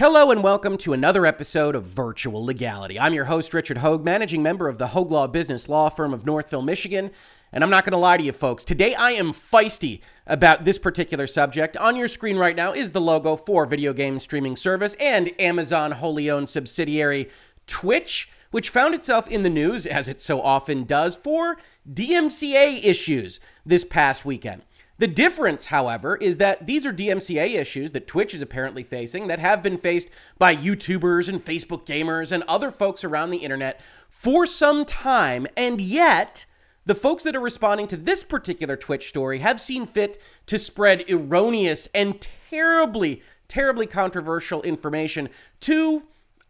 Hello and welcome to another episode of Virtual Legality. I'm your host, Richard Hoeg, managing member of the Hoeg Law Business Law Firm of Northville, Michigan. And I'm not going to lie to you folks. Today I am feisty about this particular subject. On your screen right now is the logo for video game streaming service and Amazon wholly owned subsidiary Twitch, which found itself in the news, as it so often does, for DMCA issues this past weekend. The difference, however, is that these are DMCA issues that Twitch is apparently facing that have been faced by YouTubers and Facebook gamers and other folks around the internet for some time, and yet the folks that are responding to this particular Twitch story have seen fit to spread erroneous and terribly, terribly controversial information to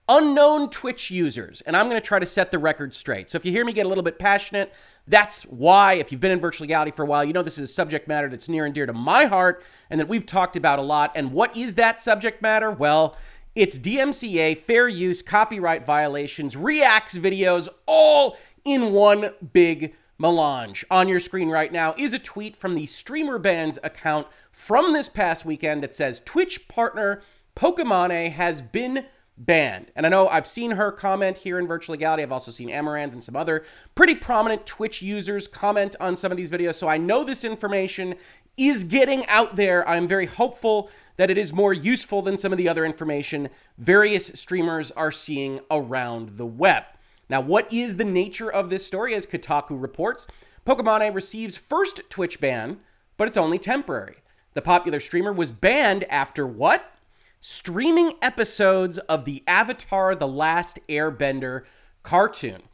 unknown Twitch users. And I'm going to try to set the record straight. So if you hear me get a little bit passionate, that's why, if you've been in virtual legality for a while, you know this is a subject matter that's near and dear to my heart and that we've talked about a lot. And what is that subject matter? Well, it's DMCA, fair use, copyright violations, reacts videos, all in one big melange. On your screen right now is a tweet from the Streamer Bans account from this past weekend that says Twitch partner Pokimane has been banned. And I know I've seen her comment here in Virtual Legality. I've also seen Amouranth and some other pretty prominent Twitch users comment on some of these videos. So I know this information is getting out there. I'm very hopeful that it is more useful than some of the other information various streamers are seeing around the web. Now, what is the nature of this story? As Kotaku reports, Pokimane receives first Twitch ban, but it's only temporary. The popular streamer was banned after what? Streaming episodes of the Avatar The Last Airbender cartoon.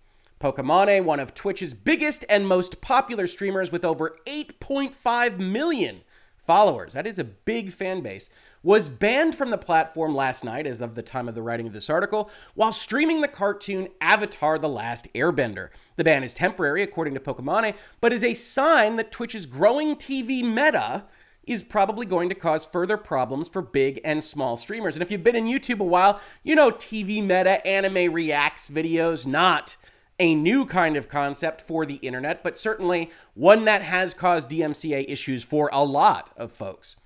Pokimane, one of Twitch's biggest and most popular streamers with over 8.5 million followers, that is a big fan base, was banned from the platform last night, as of the time of the writing of this article, while streaming the cartoon Avatar The Last Airbender. The ban is temporary, according to Pokimane, but is a sign that Twitch's growing TV meta is probably going to cause further problems for big and small streamers. And if you've been in YouTube a while, you know TV meta anime reacts videos, not a new kind of concept for the internet, but certainly one that has caused DMCA issues for a lot of folks.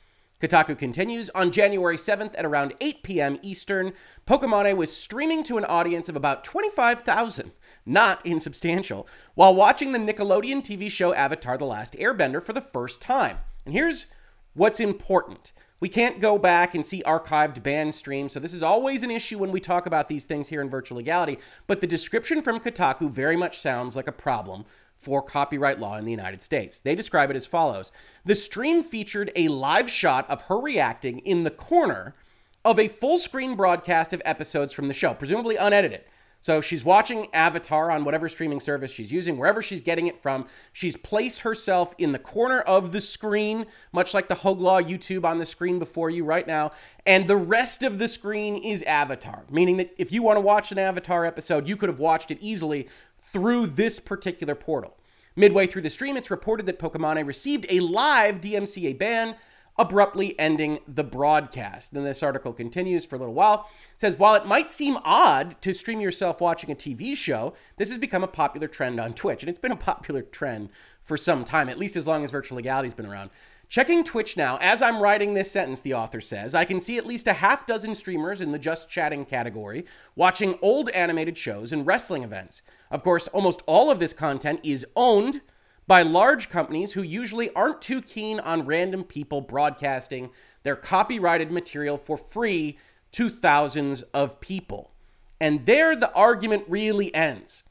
Kotaku continues on January 7th at around 8 p.m. Eastern. Pokimane was streaming to an audience of about 25,000, not insubstantial, while watching the Nickelodeon TV show Avatar The Last Airbender for the first time. And here's what's important. We can't go back and see archived banned streams, so this is always an issue when we talk about these things here in virtual legality. But the description from Kotaku very much sounds like a problem for copyright law in the United States. They describe it as follows The stream featured a live shot of her reacting in the corner of a full screen broadcast of episodes from the show, presumably unedited. So she's watching Avatar on whatever streaming service she's using, wherever she's getting it from. She's placed herself in the corner of the screen, much like the Hoeg Law YouTube on the screen before you right now. And the rest of the screen is Avatar, meaning that if you want to watch an Avatar episode, you could have watched it easily through this particular portal. Midway through the stream, it's reported that Pokimane received a live DMCA ban abruptly ending the broadcast. Then this article continues for a little while. It says while it might seem odd to stream yourself watching a TV show, this has become a popular trend on Twitch, and it's been a popular trend for some time, at least as long as virtual legality's been around. Checking Twitch now, as I'm writing this sentence, the author says, I can see at least a half dozen streamers in the just chatting category watching old animated shows and wrestling events. Of course, almost all of this content is owned by large companies who usually aren't too keen on random people broadcasting their copyrighted material for free to thousands of people. And there the argument really ends.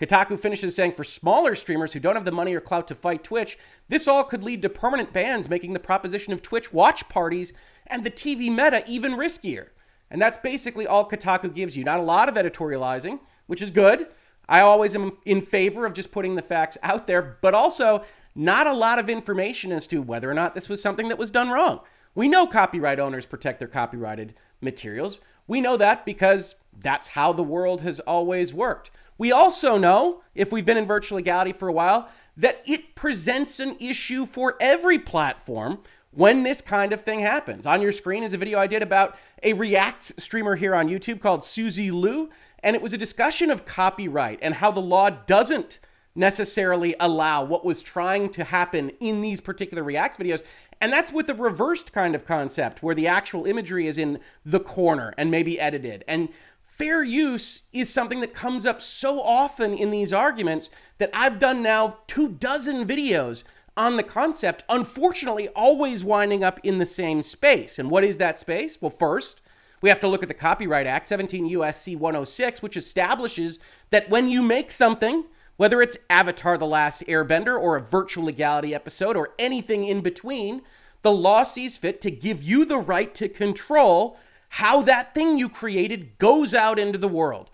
Kotaku finishes saying for smaller streamers who don't have the money or clout to fight Twitch, this all could lead to permanent bans, making the proposition of Twitch watch parties and the TV meta even riskier. And that's basically all Kotaku gives you. Not a lot of editorializing, which is good. I always am in favor of just putting the facts out there, but also not a lot of information as to whether or not this was something that was done wrong. We know copyright owners protect their copyrighted materials. We know that because that's how the world has always worked. We also know, if we've been in virtual legality for a while, that it presents an issue for every platform when this kind of thing happens. On your screen is a video I did about a React streamer here on YouTube called Susie Lu, and it was a discussion of copyright and how the law doesn't necessarily allow what was trying to happen in these particular Reacts videos. And that's with the reversed kind of concept where the actual imagery is in the corner and maybe edited. And fair use is something that comes up so often in these arguments that I've done now two dozen videos on the concept, unfortunately, always winding up in the same space. And what is that space? Well, first, we have to look at the Copyright Act, 17 USC 106, which establishes that when you make something, whether it's Avatar The Last Airbender or a virtual legality episode or anything in between, the law sees fit to give you the right to control how that thing you created goes out into the world.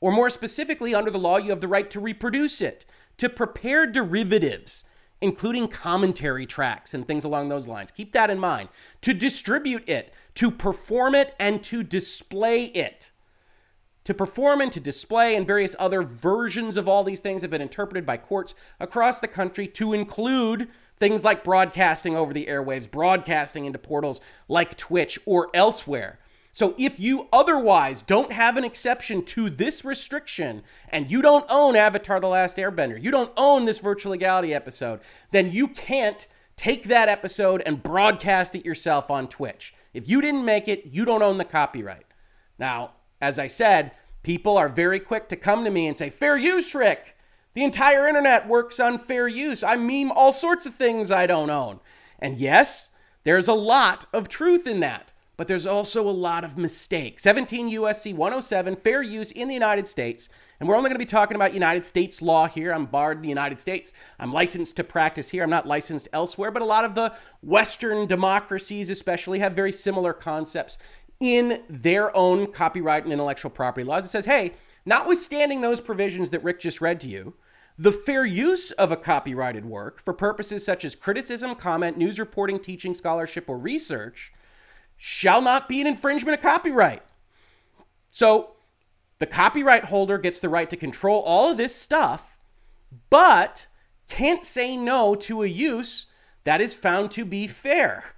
Or more specifically, under the law, you have the right to reproduce it, to prepare derivatives, including commentary tracks and things along those lines. Keep that in mind. To distribute it, to perform it, and to display it. To perform and to display, and various other versions of all these things have been interpreted by courts across the country to include things like broadcasting over the airwaves, broadcasting into portals like Twitch or elsewhere. So if you otherwise don't have an exception to this restriction and you don't own Avatar The Last Airbender, you don't own this virtual legality episode, then you can't take that episode and broadcast it yourself on Twitch. If you didn't make it, you don't own the copyright. Now, as I said, people are very quick to come to me and say, fair use, Rick. The entire internet works on fair use. I meme all sorts of things I don't own. And yes, there's a lot of truth in that but there's also a lot of mistakes. 17 USC 107, fair use in the United States. And we're only going to be talking about United States law here. I'm barred in the United States. I'm licensed to practice here. I'm not licensed elsewhere, but a lot of the Western democracies, especially, have very similar concepts in their own copyright and intellectual property laws. It says, hey, notwithstanding those provisions that Rick just read to you, the fair use of a copyrighted work for purposes such as criticism, comment, news reporting, teaching, scholarship, or research shall not be an infringement of copyright. So the copyright holder gets the right to control all of this stuff, but can't say no to a use that is found to be fair.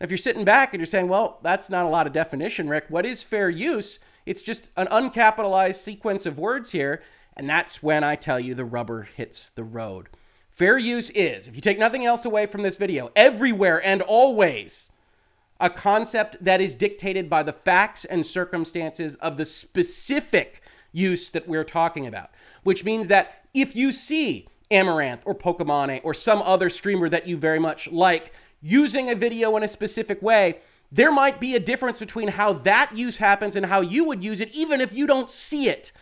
If you're sitting back and you're saying, well, that's not a lot of definition, Rick, what is fair use? It's just an uncapitalized sequence of words here. And that's when I tell you the rubber hits the road. Fair use is, if you take nothing else away from this video, everywhere and always a concept that is dictated by the facts and circumstances of the specific use that we're talking about. Which means that if you see Amouranth or Pokimane or some other streamer that you very much like using a video in a specific way, there might be a difference between how that use happens and how you would use it, even if you don't see it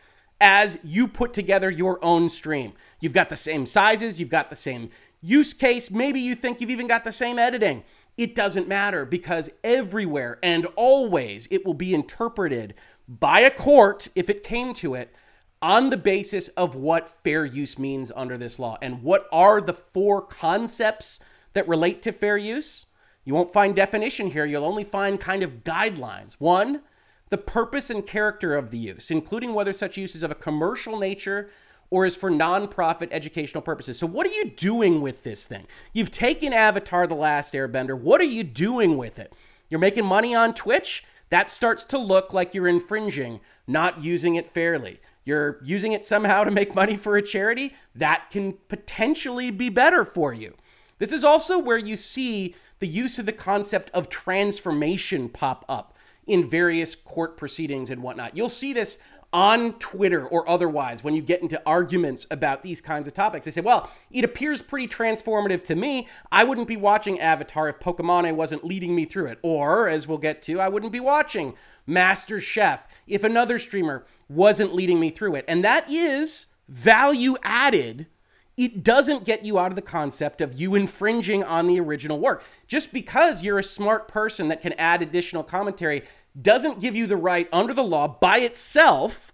as you put together your own stream. You've got the same sizes, you've got the same use case, maybe you think you've even got the same editing it doesn't matter because everywhere and always it will be interpreted by a court, if it came to it, on the basis of what fair use means under this law. And what are the four concepts that relate to fair use? You won't find definition here, you'll only find kind of guidelines. One, the purpose and character of the use, including whether such use is of a commercial nature or is for nonprofit educational purposes. So, what are you doing with this thing? You've taken Avatar The Last Airbender. What are you doing with it? You're making money on Twitch? That starts to look like you're infringing, not using it fairly. You're using it somehow to make money for a charity? That can potentially be better for you. This is also where you see the use of the concept of transformation pop up in various court proceedings and whatnot. You'll see this on Twitter or otherwise when you get into arguments about these kinds of topics. They say, well, it appears pretty transformative to me. I wouldn't be watching Avatar if Pokimane wasn't leading me through it. Or, as we'll get to, I wouldn't be watching Master Chef if another streamer wasn't leading me through it. And that is value added. It doesn't get you out of the concept of you infringing on the original work. Just because you're a smart person that can add additional commentary doesn't give you the right under the law by itself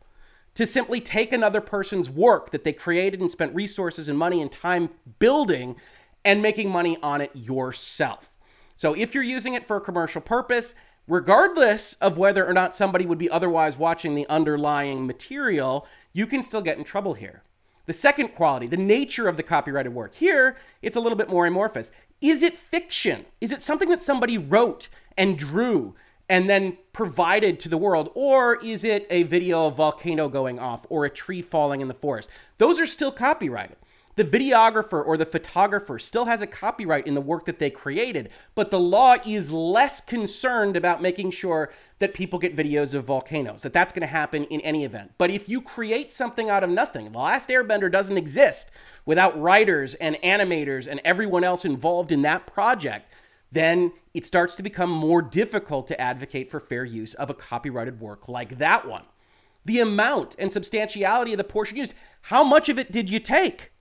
to simply take another person's work that they created and spent resources and money and time building and making money on it yourself. So if you're using it for a commercial purpose, regardless of whether or not somebody would be otherwise watching the underlying material, you can still get in trouble here. The second quality, the nature of the copyrighted work. Here, it's a little bit more amorphous. Is it fiction? Is it something that somebody wrote and drew and then provided to the world? Or is it a video of a volcano going off or a tree falling in the forest? Those are still copyrighted. The videographer or the photographer still has a copyright in the work that they created, but the law is less concerned about making sure that people get videos of volcanoes, that that's going to happen in any event. But if you create something out of nothing, The Last Airbender doesn't exist without writers and animators and everyone else involved in that project, then it starts to become more difficult to advocate for fair use of a copyrighted work like that one. The amount and substantiality of the portion used, how much of it did you take?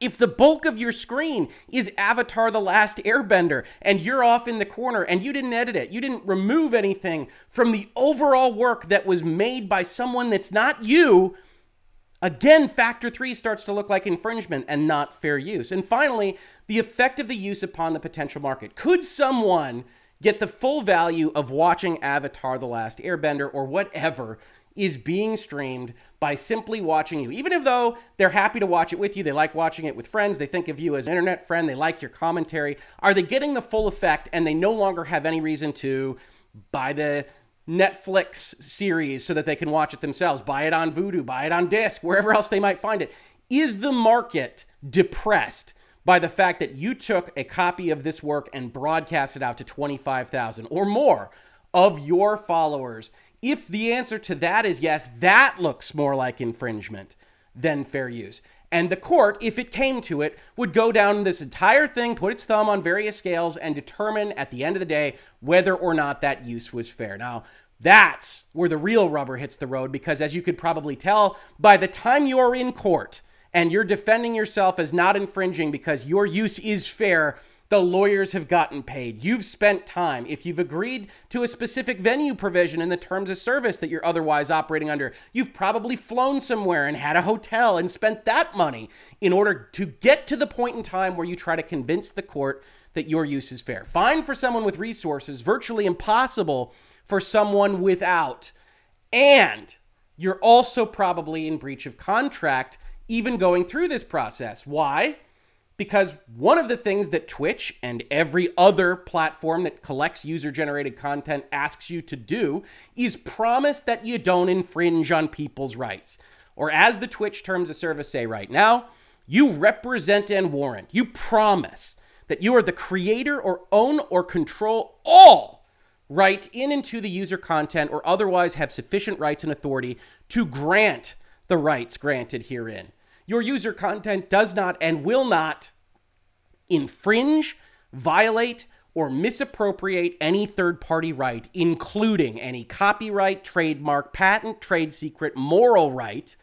If the bulk of your screen is Avatar The Last Airbender and you're off in the corner and you didn't edit it, you didn't remove anything from the overall work that was made by someone that's not you, again, factor three starts to look like infringement and not fair use. And finally, the effect of the use upon the potential market. Could someone get the full value of watching Avatar The Last Airbender or whatever is being streamed by simply watching you. Even if though they're happy to watch it with you, they like watching it with friends, they think of you as an internet friend, they like your commentary. Are they getting the full effect and they no longer have any reason to buy the Netflix series so that they can watch it themselves, buy it on Vudu, buy it on disc, wherever else they might find it? Is the market depressed? by the fact that you took a copy of this work and broadcast it out to 25,000 or more of your followers if the answer to that is yes, that looks more like infringement than fair use. And the court, if it came to it, would go down this entire thing, put its thumb on various scales, and determine at the end of the day whether or not that use was fair. Now, that's where the real rubber hits the road because, as you could probably tell, by the time you're in court and you're defending yourself as not infringing because your use is fair, the lawyers have gotten paid. You've spent time. If you've agreed to a specific venue provision in the terms of service that you're otherwise operating under, you've probably flown somewhere and had a hotel and spent that money in order to get to the point in time where you try to convince the court that your use is fair. Fine for someone with resources, virtually impossible for someone without. And you're also probably in breach of contract even going through this process. Why? Because one of the things that Twitch and every other platform that collects user generated content asks you to do is promise that you don't infringe on people's rights. Or, as the Twitch terms of service say right now, you represent and warrant, you promise that you are the creator or own or control all right in into the user content or otherwise have sufficient rights and authority to grant the rights granted herein. Your user content does not and will not infringe, violate, or misappropriate any third party right, including any copyright, trademark, patent, trade secret, moral right,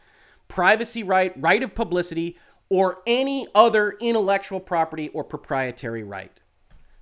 privacy right, right of publicity, or any other intellectual property or proprietary right.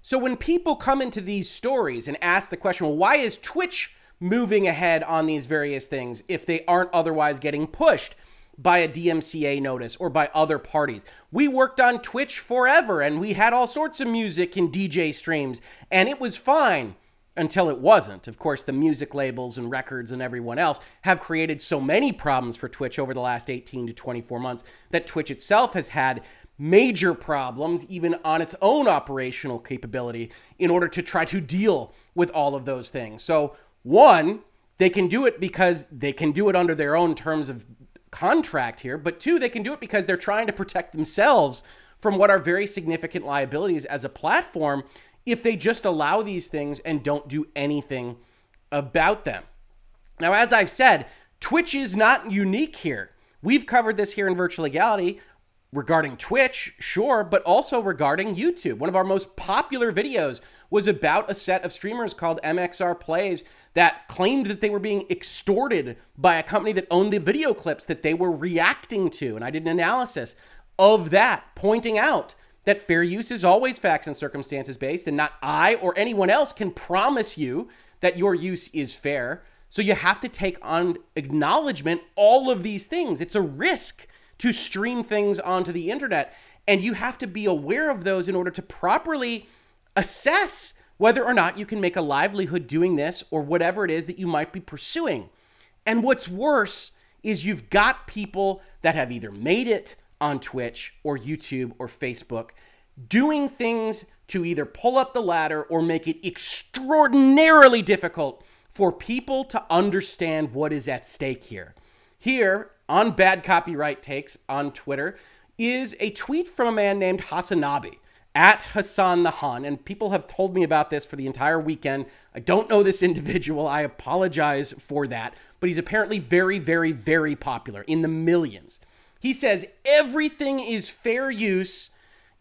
So when people come into these stories and ask the question, well, why is Twitch moving ahead on these various things if they aren't otherwise getting pushed? By a DMCA notice or by other parties. We worked on Twitch forever and we had all sorts of music and DJ streams, and it was fine until it wasn't. Of course, the music labels and records and everyone else have created so many problems for Twitch over the last 18 to 24 months that Twitch itself has had major problems, even on its own operational capability, in order to try to deal with all of those things. So, one, they can do it because they can do it under their own terms of contract here, but two, they can do it because they're trying to protect themselves from what are very significant liabilities as a platform if they just allow these things and don't do anything about them. Now, as I've said, Twitch is not unique here. We've covered this here in Virtual Legality regarding Twitch, sure, but also regarding YouTube. One of our most popular videos was about a set of streamers called MXR Plays that claimed that they were being extorted by a company that owned the video clips that they were reacting to. And I did an analysis of that, pointing out that fair use is always facts and circumstances based, and not I or anyone else can promise you that your use is fair. So you have to take on acknowledgement all of these things. It's a risk to stream things onto the internet, and you have to be aware of those in order to properly assess whether or not you can make a livelihood doing this or whatever it is that you might be pursuing. And what's worse is you've got people that have either made it on Twitch or YouTube or Facebook doing things to either pull up the ladder or make it extraordinarily difficult for people to understand what is at stake here. Here on Bad Copyright Takes on Twitter, is a tweet from a man named Hasanabi at Hasan the Hun. And people have told me about this for the entire weekend. I don't know this individual. I apologize for that. But he's apparently very, very, very popular in the millions. He says everything is fair use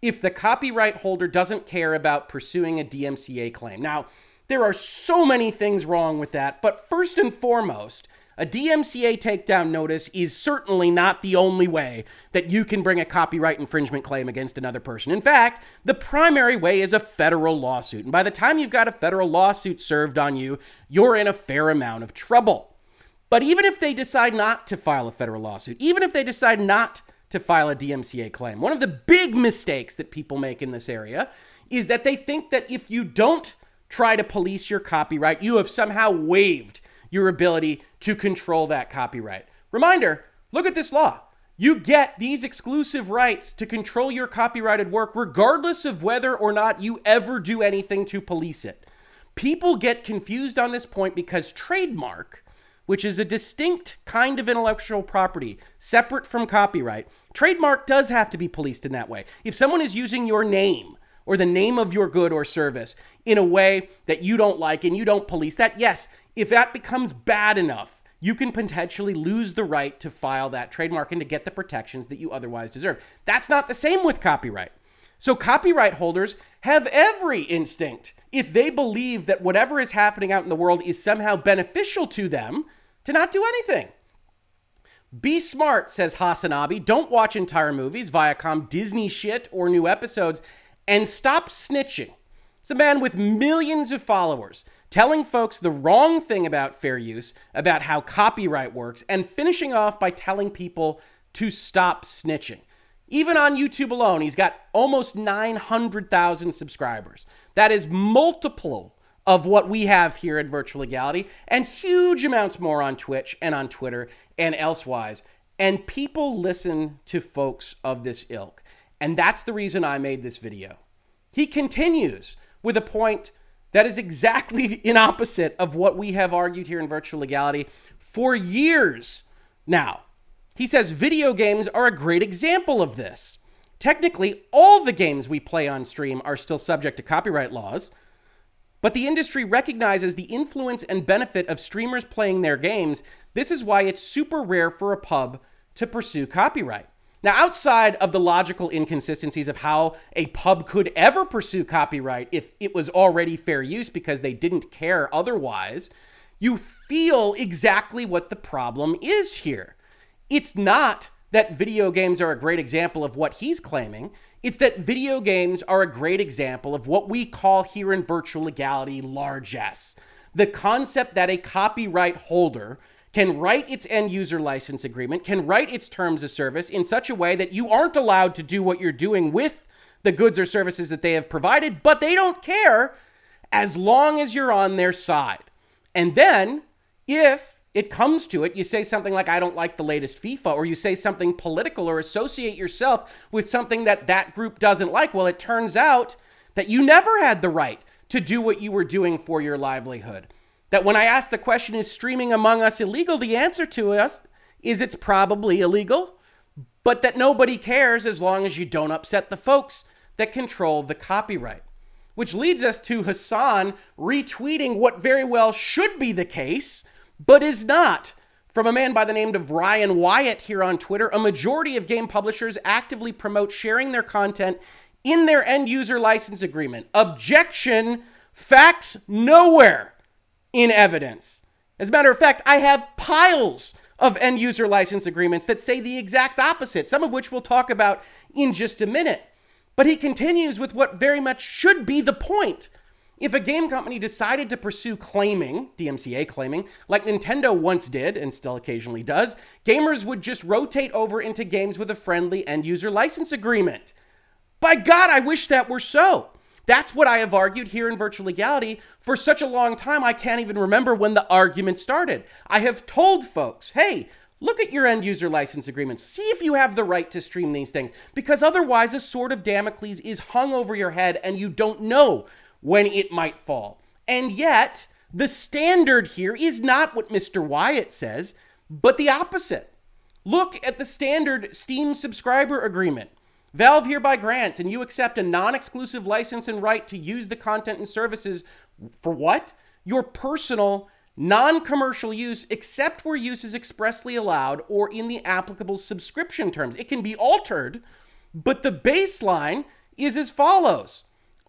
if the copyright holder doesn't care about pursuing a DMCA claim. Now, there are so many things wrong with that, but first and foremost, a DMCA takedown notice is certainly not the only way that you can bring a copyright infringement claim against another person. In fact, the primary way is a federal lawsuit. And by the time you've got a federal lawsuit served on you, you're in a fair amount of trouble. But even if they decide not to file a federal lawsuit, even if they decide not to file a DMCA claim, one of the big mistakes that people make in this area is that they think that if you don't try to police your copyright, you have somehow waived your ability to control that copyright. Reminder look at this law. You get these exclusive rights to control your copyrighted work regardless of whether or not you ever do anything to police it. People get confused on this point because trademark, which is a distinct kind of intellectual property separate from copyright, trademark does have to be policed in that way. If someone is using your name or the name of your good or service in a way that you don't like and you don't police that, yes, if that becomes bad enough, you can potentially lose the right to file that trademark and to get the protections that you otherwise deserve. That's not the same with copyright. So, copyright holders have every instinct, if they believe that whatever is happening out in the world is somehow beneficial to them, to not do anything. Be smart, says Hasanabi. Don't watch entire movies, Viacom, Disney shit, or new episodes, and stop snitching. It's a man with millions of followers telling folks the wrong thing about fair use, about how copyright works, and finishing off by telling people to stop snitching. Even on YouTube alone, he's got almost 900,000 subscribers. That is multiple of what we have here at Virtual Legality, and huge amounts more on Twitch and on Twitter and elsewise. And people listen to folks of this ilk. And that's the reason I made this video. He continues with a point that is exactly in opposite of what we have argued here in virtual legality for years now. He says video games are a great example of this. Technically, all the games we play on stream are still subject to copyright laws, but the industry recognizes the influence and benefit of streamers playing their games. This is why it's super rare for a pub to pursue copyright. Now, outside of the logical inconsistencies of how a pub could ever pursue copyright if it was already fair use because they didn't care otherwise, you feel exactly what the problem is here. It's not that video games are a great example of what he's claiming. It's that video games are a great example of what we call here in virtual legality largesse. The concept that a copyright holder can write its end user license agreement, can write its terms of service in such a way that you aren't allowed to do what you're doing with the goods or services that they have provided, but they don't care as long as you're on their side. And then, if it comes to it, you say something like, I don't like the latest FIFA, or you say something political or associate yourself with something that that group doesn't like. Well, it turns out that you never had the right to do what you were doing for your livelihood. That when I ask the question, is streaming among us illegal? The answer to us is it's probably illegal, but that nobody cares as long as you don't upset the folks that control the copyright. Which leads us to Hasan retweeting what very well should be the case, but is not. From a man by the name of Ryan Wyatt here on Twitter, a majority of game publishers actively promote sharing their content in their end user license agreement. Objection, facts nowhere in evidence. As a matter of fact, I have piles of end user license agreements that say the exact opposite, some of which we'll talk about in just a minute. But he continues with what very much should be the point. If a game company decided to pursue claiming, DMCA claiming, like Nintendo once did and still occasionally does, gamers would just rotate over into games with a friendly end user license agreement. By God, I wish that were so. That's what I have argued here in virtual legality for such a long time. I can't even remember when the argument started. I have told folks, hey, look at your end user license agreements. See if you have the right to stream these things, because otherwise, a sword of Damocles is hung over your head and you don't know when it might fall. And yet, the standard here is not what Mr. Wyatt says, but the opposite. Look at the standard Steam subscriber agreement. Valve hereby grants and you accept a non exclusive license and right to use the content and services for what? Your personal, non commercial use, except where use is expressly allowed or in the applicable subscription terms. It can be altered, but the baseline is as follows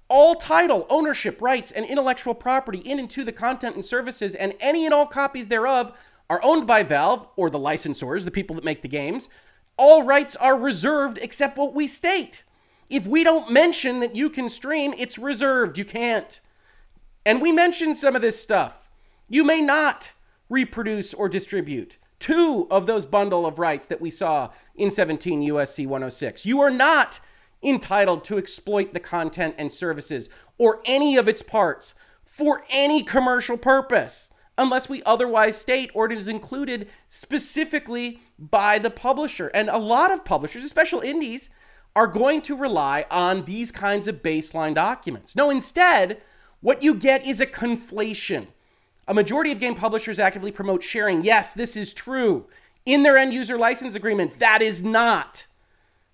all title, ownership, rights, and intellectual property in and to the content and services, and any and all copies thereof are owned by Valve or the licensors, the people that make the games. All rights are reserved except what we state. If we don't mention that you can stream, it's reserved. You can't. And we mentioned some of this stuff. You may not reproduce or distribute two of those bundle of rights that we saw in 17 USC 106. You are not entitled to exploit the content and services or any of its parts for any commercial purpose unless we otherwise state or it is included specifically by the publisher. And a lot of publishers, especially indies, are going to rely on these kinds of baseline documents. No, instead, what you get is a conflation. A majority of game publishers actively promote sharing. Yes, this is true. In their end user license agreement, that is not.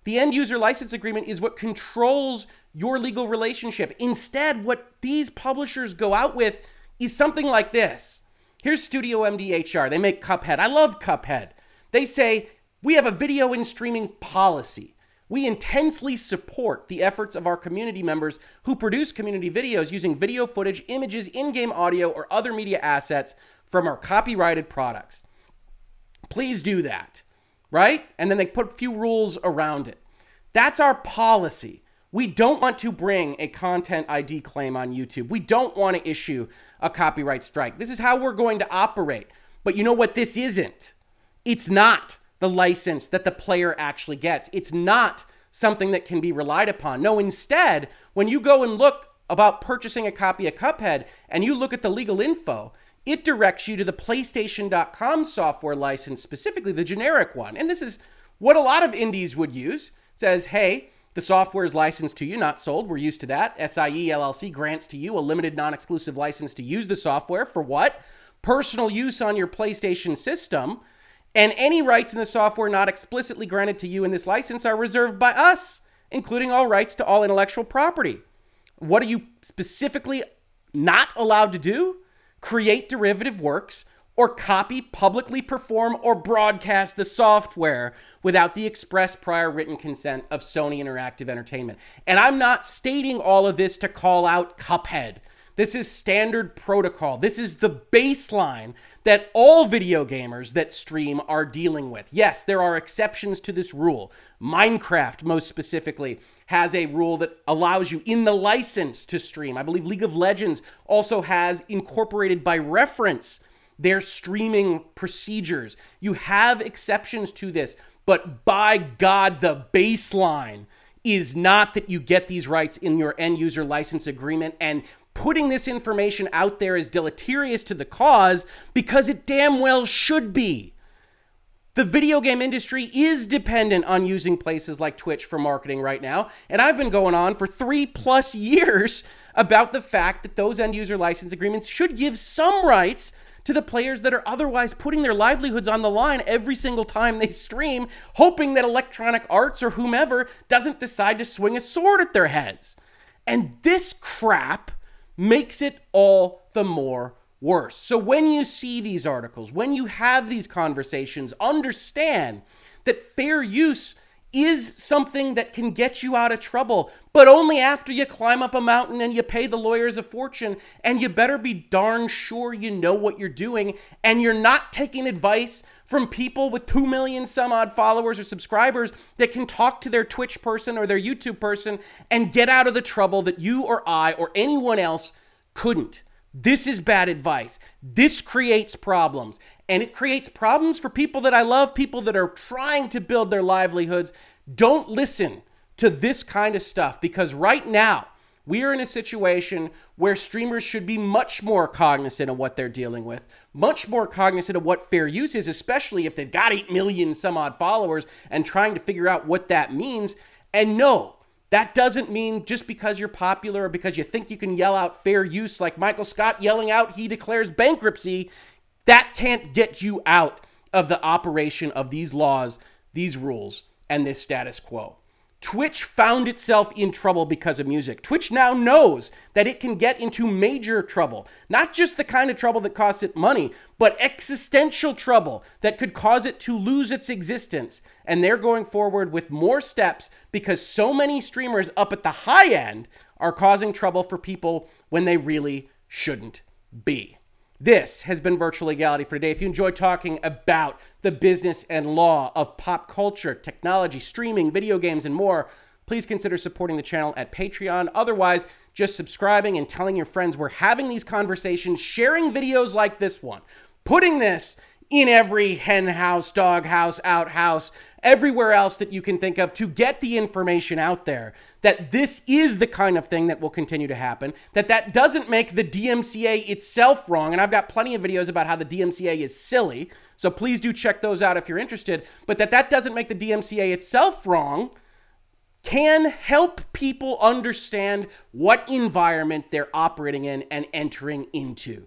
The end user license agreement is what controls your legal relationship. Instead, what these publishers go out with is something like this. Here's Studio MDHR. They make Cuphead. I love Cuphead. They say, We have a video and streaming policy. We intensely support the efforts of our community members who produce community videos using video footage, images, in game audio, or other media assets from our copyrighted products. Please do that right? And then they put a few rules around it. That's our policy. We don't want to bring a content ID claim on YouTube. We don't want to issue a copyright strike. This is how we're going to operate. But you know what this isn't? It's not the license that the player actually gets. It's not something that can be relied upon. No, instead, when you go and look about purchasing a copy of Cuphead and you look at the legal info, it directs you to the PlayStation.com software license, specifically the generic one. And this is what a lot of indies would use. It says, hey, the software is licensed to you, not sold. We're used to that. SIE LLC grants to you a limited non exclusive license to use the software for what? Personal use on your PlayStation system. And any rights in the software not explicitly granted to you in this license are reserved by us, including all rights to all intellectual property. What are you specifically not allowed to do? create derivative works, or copy, publicly perform, or broadcast the software without the express prior written consent of Sony Interactive Entertainment. And I'm not stating all of this to call out Cuphead. This is standard protocol. This is the baseline that all video gamers that stream are dealing with. Yes, there are exceptions to this rule. Minecraft, most specifically, has a rule that allows you in the license to stream. I believe League of Legends also has incorporated by reference their streaming procedures. You have exceptions to this, but by God, the baseline is not that you get these rights in your end user license agreement and putting this information out there is deleterious to the cause because it damn well should be. The video game industry is dependent on using places like Twitch for marketing right now. And I've been going on for three plus years about the fact that those end user license agreements should give some rights to the players that are otherwise putting their livelihoods on the line every single time they stream, hoping that Electronic Arts or whomever doesn't decide to swing a sword at their heads. And this crap makes it all the more worse. So when you see these articles, when you have these conversations, understand that fair use is something that can get you out of trouble, but only after you climb up a mountain and you pay the lawyers a fortune. And you better be darn sure you know what you're doing and you're not taking advice from people with 2 million some odd followers or subscribers that can talk to their Twitch person or their YouTube person and get out of the trouble that you or I or anyone else couldn't. This is bad advice. This creates problems. And it creates problems for people that I love, people that are trying to build their livelihoods. Don't listen to this kind of stuff because right now, we are in a situation where streamers should be much more cognizant of what they're dealing with, much more cognizant of what fair use is, especially if they've got 8 million some odd followers and trying to figure out what that means. And no, that doesn't mean just because you're popular or because you think you can yell out fair use like Michael Scott yelling out he declares bankruptcy, that can't get you out of the operation of these laws, these rules, and this status quo. Twitch found itself in trouble because of music. Twitch now knows that it can get into major trouble. Not just the kind of trouble that costs it money, but existential trouble that could cause it to lose its existence. And they're going forward with more steps because so many streamers up at the high end are causing trouble for people when they really shouldn't be. This has been Virtual Legality for today. If you enjoy talking about the business and law of pop culture, technology, streaming, video games, and more, please consider supporting the channel at Patreon. Otherwise, just subscribing and telling your friends we're having these conversations, sharing videos like this one, putting this in every hen house, dog house, outhouse, everywhere else that you can think of to get the information out there that this is the kind of thing that will continue to happen, that that doesn't make the DMCA itself wrong. And I've got plenty of videos about how the DMCA is silly. So please do check those out if you're interested. But that that doesn't make the DMCA itself wrong can help people understand what environment they're operating in and entering into.